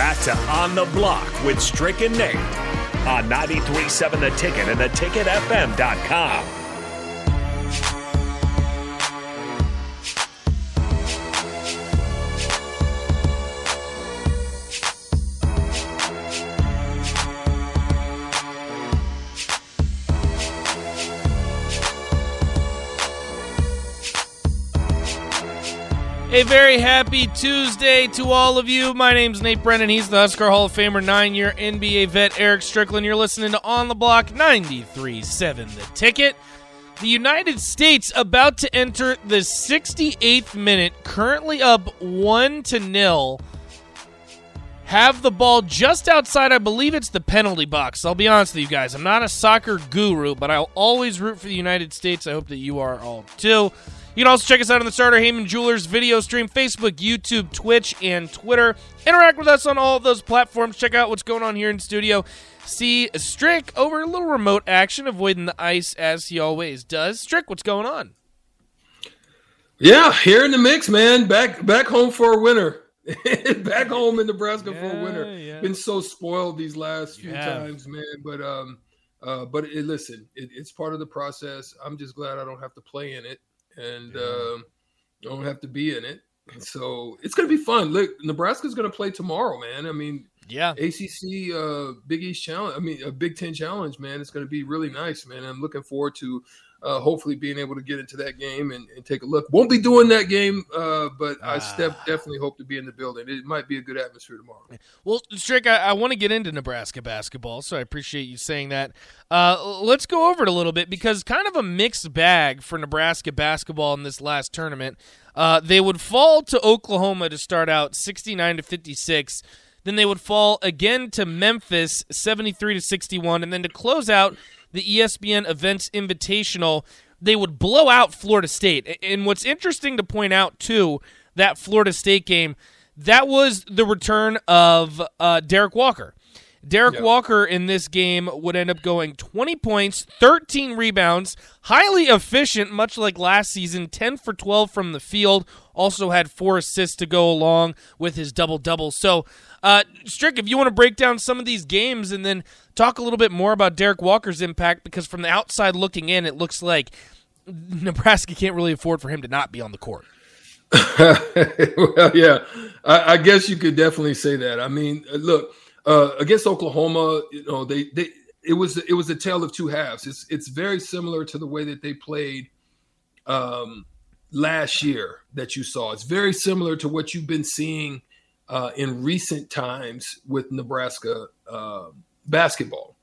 back to On the Block with Strick and Nate on 93.7 The Ticket and theticketfm.com. A very happy Tuesday to all of you. My name's Nate Brennan. He's the Husker Hall of Famer, nine year NBA vet Eric Strickland. You're listening to On the Block 93.7 The Ticket. The United States about to enter the 68th minute, currently up 1 to nil. Have the ball just outside, I believe it's the penalty box. I'll be honest with you guys. I'm not a soccer guru, but I'll always root for the United States. I hope that you are all too. You can also check us out on the Starter Heyman Jewelers video stream, Facebook, YouTube, Twitch, and Twitter. Interact with us on all of those platforms. Check out what's going on here in studio. See Strick over a little remote action, avoiding the ice as he always does. Strick, what's going on? Yeah, here in the mix, man. Back back home for a winner. back home in Nebraska Yeah, for a winner. yeah. Been so spoiled these last few have. times, man. But um, uh, but it, listen, it, it's part of the process. I'm just glad I don't have to play in it, and um, I don't have to be in it. So it's gonna be fun. Look, Nebraska's gonna play tomorrow, man. I mean, Yeah. ACC uh, Big East Challenge. I mean, a Big Ten Challenge, man. It's going to be really nice, man. I'm looking forward to uh, hopefully being able to get into that game and, and take a look. Won't be doing that game, uh, but I step Ah. definitely hope to be in the building. It might be a good atmosphere tomorrow. Well, Strick, I, I want to get into Nebraska basketball, so I appreciate you saying that. Uh, let's go over it a little bit because kind of a mixed bag for Nebraska basketball in this last tournament. Uh, they would fall to Oklahoma to start out 69 to 56. Then they would fall again to Memphis 73 to 61. And then to close out the ESPN Events Invitational, they would blow out Florida State. And what's interesting to point out, too, that Florida State game, that was the return of uh, Derrick Walker. Derrick Yeah. Walker in this game would end up going 20 points, 13 rebounds, highly efficient, much like last season, 10 for 12 from the field. Also had four assists to go along with his double double. So, uh, Strick, if you want to break down some of these games and then talk a little bit more about Derrick Walker's impact, because from the outside looking in, it looks like Nebraska can't really afford for him to not be on the court. well, yeah, I, I guess you could definitely say that. I mean, look uh, against Oklahoma, you know, they they it was it was a tale of two halves. It's it's very similar to the way that they played um, last year that you saw. It's very similar to what you've been seeing uh, in recent times with Nebraska uh, basketball.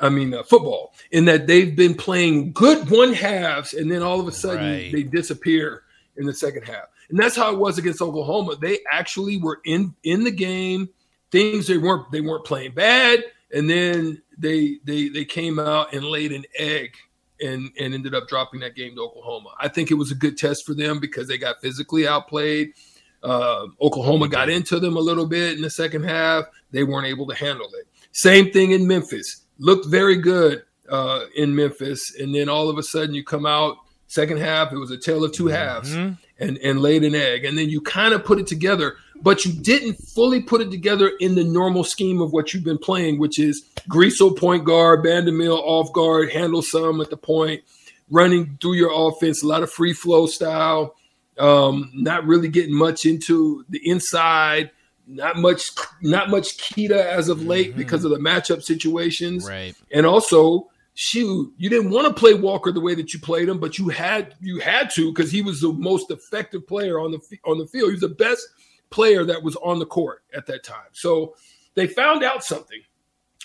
I mean, uh, football, in that they've been playing good one halves, and then all of a sudden Right. they disappear in the second half. And that's how it was against Oklahoma. They actually were in in the game. Things they weren't they weren't playing bad, and then they they they came out and laid an egg and and ended up dropping that game to Oklahoma. I think it was a good test for them because they got physically outplayed. Uh, Oklahoma got into them a little bit in the second half. They weren't able to handle it. Same thing in Memphis. Looked very good uh, in Memphis, and then all of a sudden you come out second half. It was a tale of two halves, Mhm. and and laid an egg, and then you kind of put it together, but you didn't fully put it together in the normal scheme of what you've been playing, which is Griesel point guard, Bandoumel off guard, handle some at the point, running through your offense, a lot of free flow style, um, not really getting much into the inside, not much, not much Keita as of late Mhm. because of the matchup situations, Right. and also shoot, you didn't want to play Walker the way that you played him, but you had you had to because he was the most effective player on the on the field. He was the best player that was on the court at that time. So they found out something.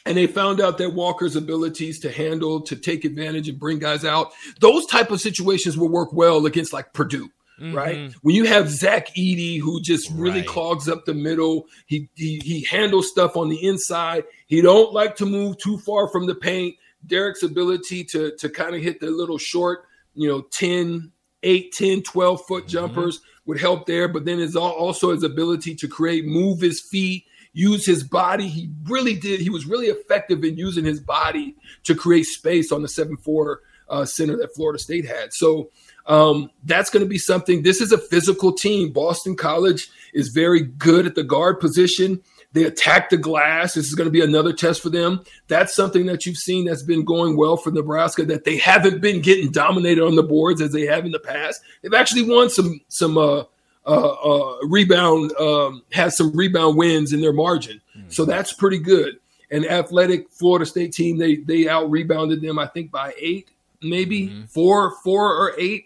And they found out that Walker's abilities to handle, to take advantage and bring guys out, those type of situations will work well against like Purdue right? Mhm. When you have Zach Edey who just really Right. clogs up the middle, he, he he handles stuff on the inside. He don't like to move too far from the paint. Derrick's ability to to kind of hit the little short, you know, 10, 8, 10, 12 foot Mhm. jumpers would help there, but then his al- also his ability to create move his feet, use his body. He really did. He was really effective in using his body to create space on the 7-4 uh, center that Florida State had. So um, that's going to be something. This is a physical team. Boston College is very good at the guard position. They attack the glass. This is going to be another test for them. That's something that you've seen that's been going well for Nebraska. That they haven't been getting dominated on the boards as they have in the past. They've actually won some some uh, uh, uh, rebound, um, has some rebound wins in their margin. Mm-hmm. So that's pretty good. An athletic Florida State team, they they out rebounded them, I think, by eight, maybe mm-hmm. four, four or eight.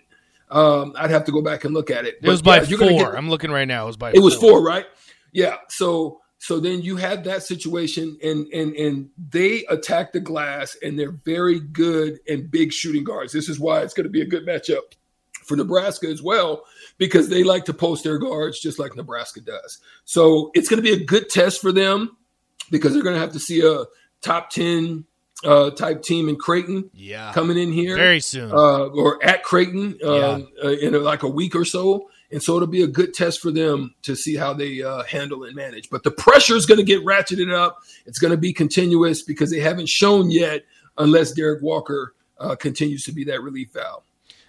Um, I'd have to go back and look at it. It was by yeah, 4 get, I'm looking right now. It was by. It four. was four, right? Yeah. So so then you have that situation, and and and they attack the glass, and they're very good and big shooting guards. This is why it's going to be a good matchup for Nebraska as well, because they like to post their guards just like Nebraska does. So it's going to be a good test for them because they're going to have to see a top ten uh, type team in Creighton, yeah, coming in here very soon, uh, or at Creighton uh, yeah. Uh, in like a week or so. And so it'll be a good test for them to see how they uh, handle and manage. But the pressure is going to get ratcheted up. It's going to be continuous because they haven't shown yet, unless Derrick Walker uh, continues to be that relief valve.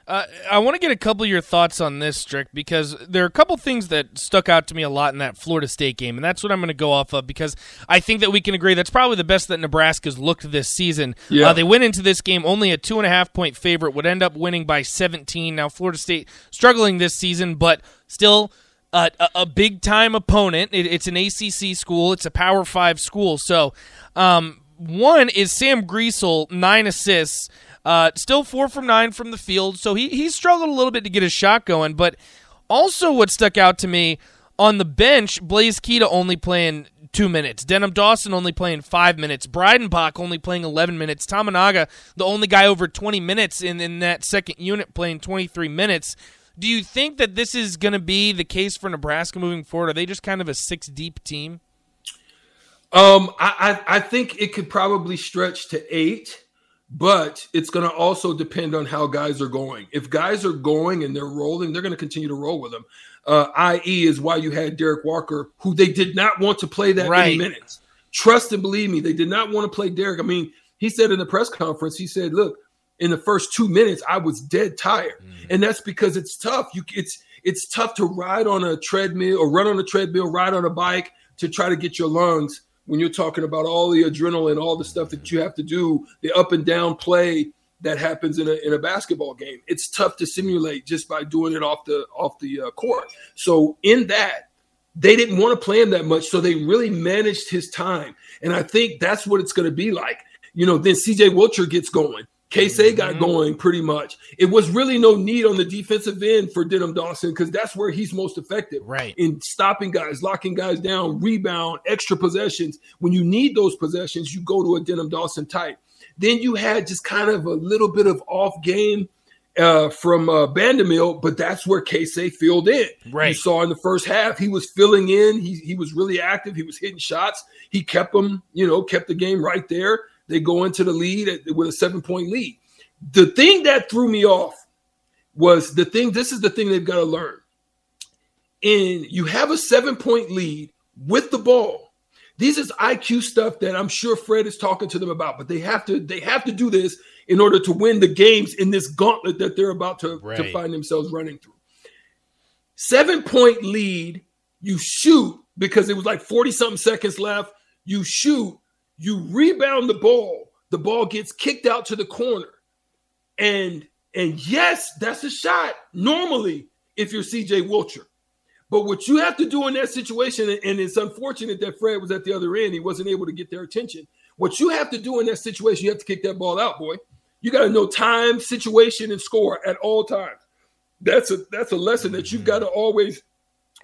Uh, I want to get a couple of your thoughts on this, Strick, because there are a couple things that stuck out to me a lot in that Florida State game, and that's what I'm going to go off of because I think that we can agree that's probably the best that Nebraska's looked this season. Yeah. Uh, they went into this game only a two and a half point favorite, would end up winning by 17. Now Florida State struggling this season, but still. Uh, a, a big time opponent. It, it's an ACC school. It's a Power Five school. So, um, one is Sam Griesel, nine assists. Uh, still four from nine from the field, so he he struggled a little bit to get his shot going. But also, what stuck out to me on the bench, Blaise Keita only playing two minutes, Denim Dawson only playing five minutes, Breidenbach only playing eleven minutes, Tominaga, the only guy over twenty minutes in in that second unit playing twenty three minutes. Do you think that this is going to be the case for Nebraska moving forward? Are they just kind of a six deep team? Um, I, I, I think it could probably stretch to eight but it's going to also depend on how guys are going. If guys are going and they're rolling, they're going to continue to roll with them. Uh, I.e., is why you had Derrick Walker, who they did not want to play that right. many minutes. Trust and believe me, they did not want to play Derrick. I mean, he said in the press conference, he said, "Look, in the first two minutes, I was dead tired, mm-hmm. and that's because it's tough. You, it's it's tough to ride on a treadmill or run on a treadmill, ride on a bike to try to get your lungs." When you're talking about all the adrenaline, all the stuff that you have to do, the up and down play that happens in a, in a basketball game. It's tough to simulate just by doing it off the off the uh, court. So in that, they didn't want to play him that much, so they really managed his time. And I think that's what it's going to be like. You know, then CJ Wilcher gets going. Keisei got mm-hmm. going pretty much. It was really no need on the defensive end for Denim Dawson because that's where he's most effective. Right. In stopping guys, locking guys down, rebound, extra possessions. When you need those possessions, you go to a Denim Dawson type. Then you had just kind of a little bit of off game uh, from uh, Bandoumel, but that's where Keisei filled in. Right. You saw in the first half, he was filling in. He, he was really active. He was hitting shots. He kept them, you know, kept the game right there. They go into the lead with a seven point lead. The thing that threw me off was the thing. This is the thing they've got to learn. And you have a seven point lead with the ball. This is IQ stuff that I'm sure Fred is talking to them about, but they have to they have to do this in order to win the games in this gauntlet that they're about to, right. to find themselves running through. Seven point lead, you shoot because it was like 40 something seconds left. You shoot, you rebound the ball, the ball gets kicked out to the corner. And and yes, that's a shot normally if you're CJ Wilcher. But what you have to do in that situation, and it's unfortunate that Fred was at the other end, he wasn't able to get their attention. What you have to do in that situation, you have to kick that ball out, boy. You got to know time, situation, and score at all times. That's a that's a lesson that you've got to always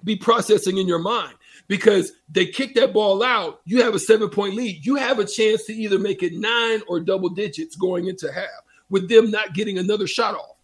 be processing in your mind because they kick that ball out. You have a seven point lead. You have a chance to either make it nine or double digits going into half with them not getting another shot off.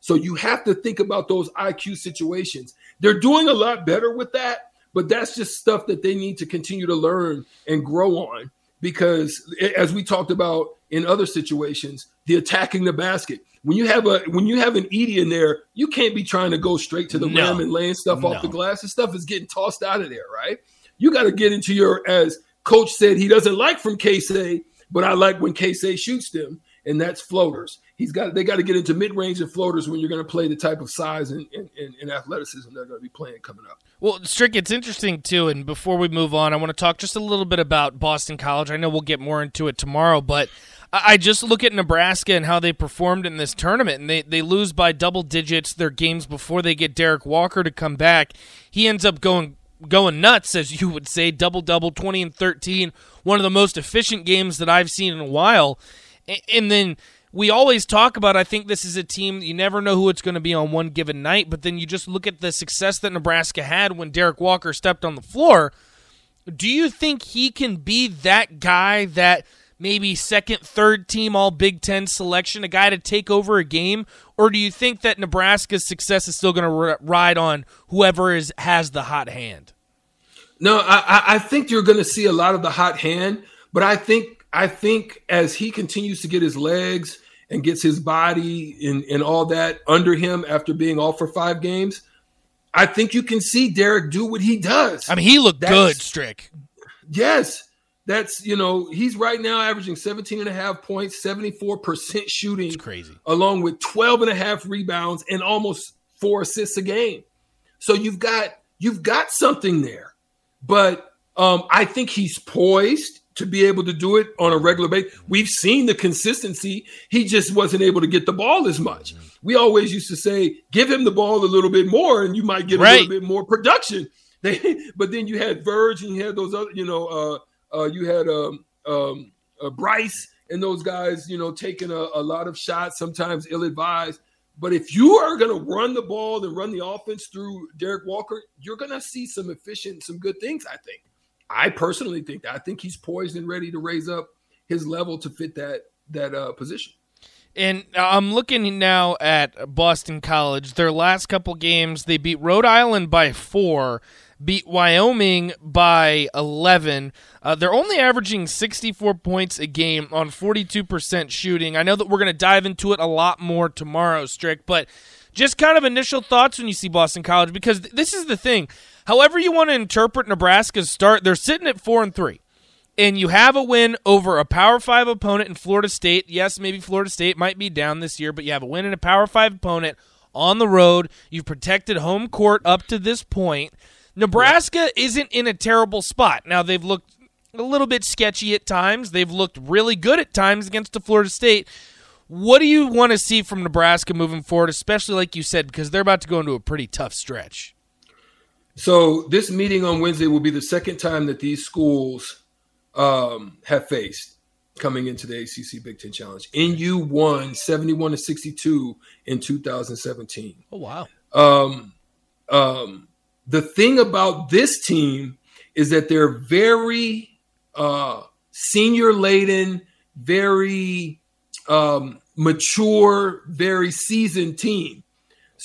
So you have to think about those IQ situations. They're doing a lot better with that, but that's just stuff that they need to continue to learn and grow on because as we talked about in other situations, the attacking the basket. When you have a when you have an Edey in there, you can't be trying to go straight to the no. rim and laying stuff no. off the glass. This stuff is getting tossed out of there, right? You got to get into your as coach said he doesn't like from Keisei, but I like when Keisei shoots them, and that's floaters. He's got they got to get into mid range and floaters when you're going to play the type of size and, and, and athleticism they're going to be playing coming up. Well, Strick, it's interesting too. And before we move on, I want to talk just a little bit about Boston College. I know we'll get more into it tomorrow, but I just look at Nebraska and how they performed in this tournament, and they, they lose by double digits their games before they get Derrick Walker to come back. He ends up going going nuts, as you would say, double double, twenty and thirteen, one of the most efficient games that I've seen in a while. And then we always talk about I think this is a team you never know who it's going to be on one given night, but then you just look at the success that Nebraska had when Derrick Walker stepped on the floor. Do you think he can be that guy that maybe second, third team All Big Ten selection, a guy to take over a game, or do you think that Nebraska's success is still going to r- ride on whoever is has the hot hand? No, I, I think you're going to see a lot of the hot hand, but I think I think as he continues to get his legs and gets his body and, and all that under him after being off for five games, I think you can see Derrick do what he does. I mean, he looked That's, good, Strick. Yes. That's, you know, he's right now averaging 17 and a half points, 74% shooting. It's crazy. Along with 12 and a half rebounds and almost four assists a game. So you've got you've got something there. But um, I think he's poised to be able to do it on a regular basis. We've seen the consistency. He just wasn't able to get the ball as much. We always used to say, give him the ball a little bit more, and you might get right. a little bit more production. but then you had Verge and you had those other, you know, uh, uh, you had um, um, uh, Bryce and those guys, you know, taking a, a lot of shots, sometimes ill advised. But if you are going to run the ball and run the offense through Derrick Walker, you're going to see some efficient, some good things, I think. I personally think that. I think he's poised and ready to raise up his level to fit that that uh, position. And I'm looking now at Boston College. Their last couple games, they beat Rhode Island by four beat Wyoming by 11. Uh, they're only averaging 64 points a game on 42% shooting. I know that we're going to dive into it a lot more tomorrow, Strick, but just kind of initial thoughts when you see Boston College because th- this is the thing. However you want to interpret Nebraska's start, they're sitting at 4 and 3 and you have a win over a Power Five opponent in Florida State. Yes, maybe Florida State might be down this year, but you have a win in a Power Five opponent on the road. You've protected home court up to this point. Nebraska isn't in a terrible spot. Now they've looked a little bit sketchy at times. They've looked really good at times against the Florida State. What do you want to see from Nebraska moving forward, especially like you said, because they're about to go into a pretty tough stretch? So this meeting on Wednesday will be the second time that these schools um, have faced coming into the ACC Big Ten Challenge. NU won 71 to 62 in 2017. Oh wow. Um, um, the thing about this team is that they're very uh, senior laden, very um, mature, very seasoned team.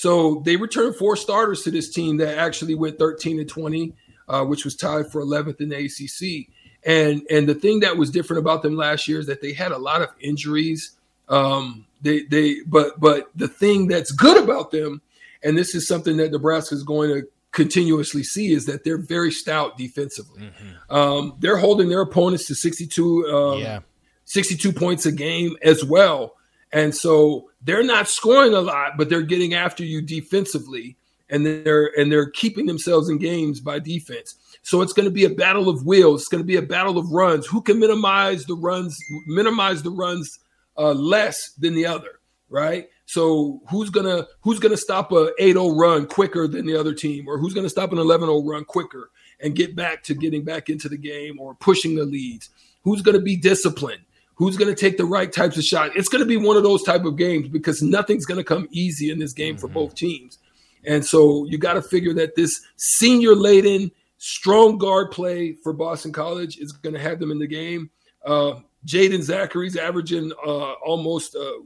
So they returned four starters to this team that actually went 13 and 20, uh, which was tied for 11th in the ACC. And and the thing that was different about them last year is that they had a lot of injuries. Um, they they but but the thing that's good about them, and this is something that Nebraska is going to continuously see is that they're very stout defensively. Mm-hmm. Um, they're holding their opponents to 62, um, yeah. 62 points a game as well. And so they're not scoring a lot, but they're getting after you defensively and they're and they're keeping themselves in games by defense. So it's going to be a battle of wheels. It's going to be a battle of runs. Who can minimize the runs, minimize the runs uh, less than the other, right? So who's gonna who's gonna stop a 8-0 run quicker than the other team, or who's gonna stop an 11-0 run quicker and get back to getting back into the game or pushing the leads? Who's gonna be disciplined? Who's gonna take the right types of shots? It's gonna be one of those type of games because nothing's gonna come easy in this game mm-hmm. for both teams. And so you got to figure that this senior laden, strong guard play for Boston College is going to have them in the game. Uh, Jaeden Zackery's averaging uh, almost uh,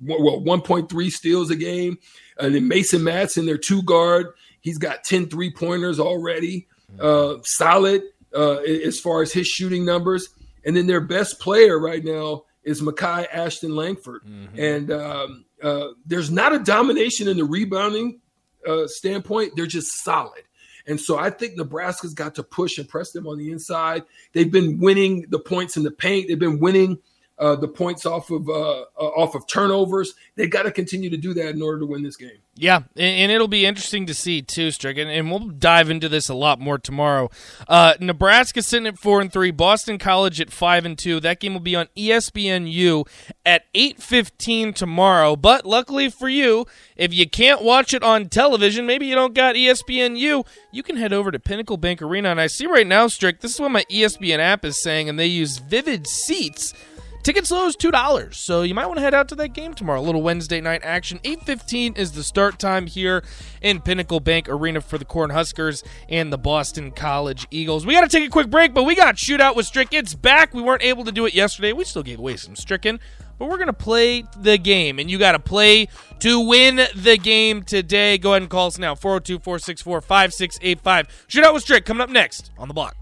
well, 1.3 steals a game. And then Mason Madsen, their two guard, he's got 10 three pointers already. Uh, solid uh, as far as his shooting numbers. And then their best player right now is Makai Ashton Langford. Mm-hmm. And um, uh, there's not a domination in the rebounding uh, standpoint, they're just solid. And so I think Nebraska's got to push and press them on the inside. They've been winning the points in the paint. They've been winning uh, the points off of uh, uh off of turnovers. They've got to continue to do that in order to win this game. Yeah, and, it'll be interesting to see too, Stricken, and we'll dive into this a lot more tomorrow. Uh, Nebraska sitting at four and three, Boston College at five and two. That game will be on ESPNU at eight fifteen tomorrow. But luckily for you, if you can't watch it on television, maybe you don't got ESPNU, you can head over to Pinnacle Bank Arena. And I see right now, Strick, this is what my ESPN app is saying, and they use Vivid Seats Tickets low is two dollars, so you might want to head out to that game tomorrow. A little Wednesday night action. Eight fifteen is the start time here in Pinnacle Bank Arena for the Cornhuskers and the Boston College Eagles. We got to take a quick break, but we got shootout with Strick. It's back. We weren't able to do it yesterday. We still gave away some Stricken, but we're gonna play the game, and you got to play to win the game today. Go ahead and call us now 402 464 5685. Shootout with Strick coming up next on the block.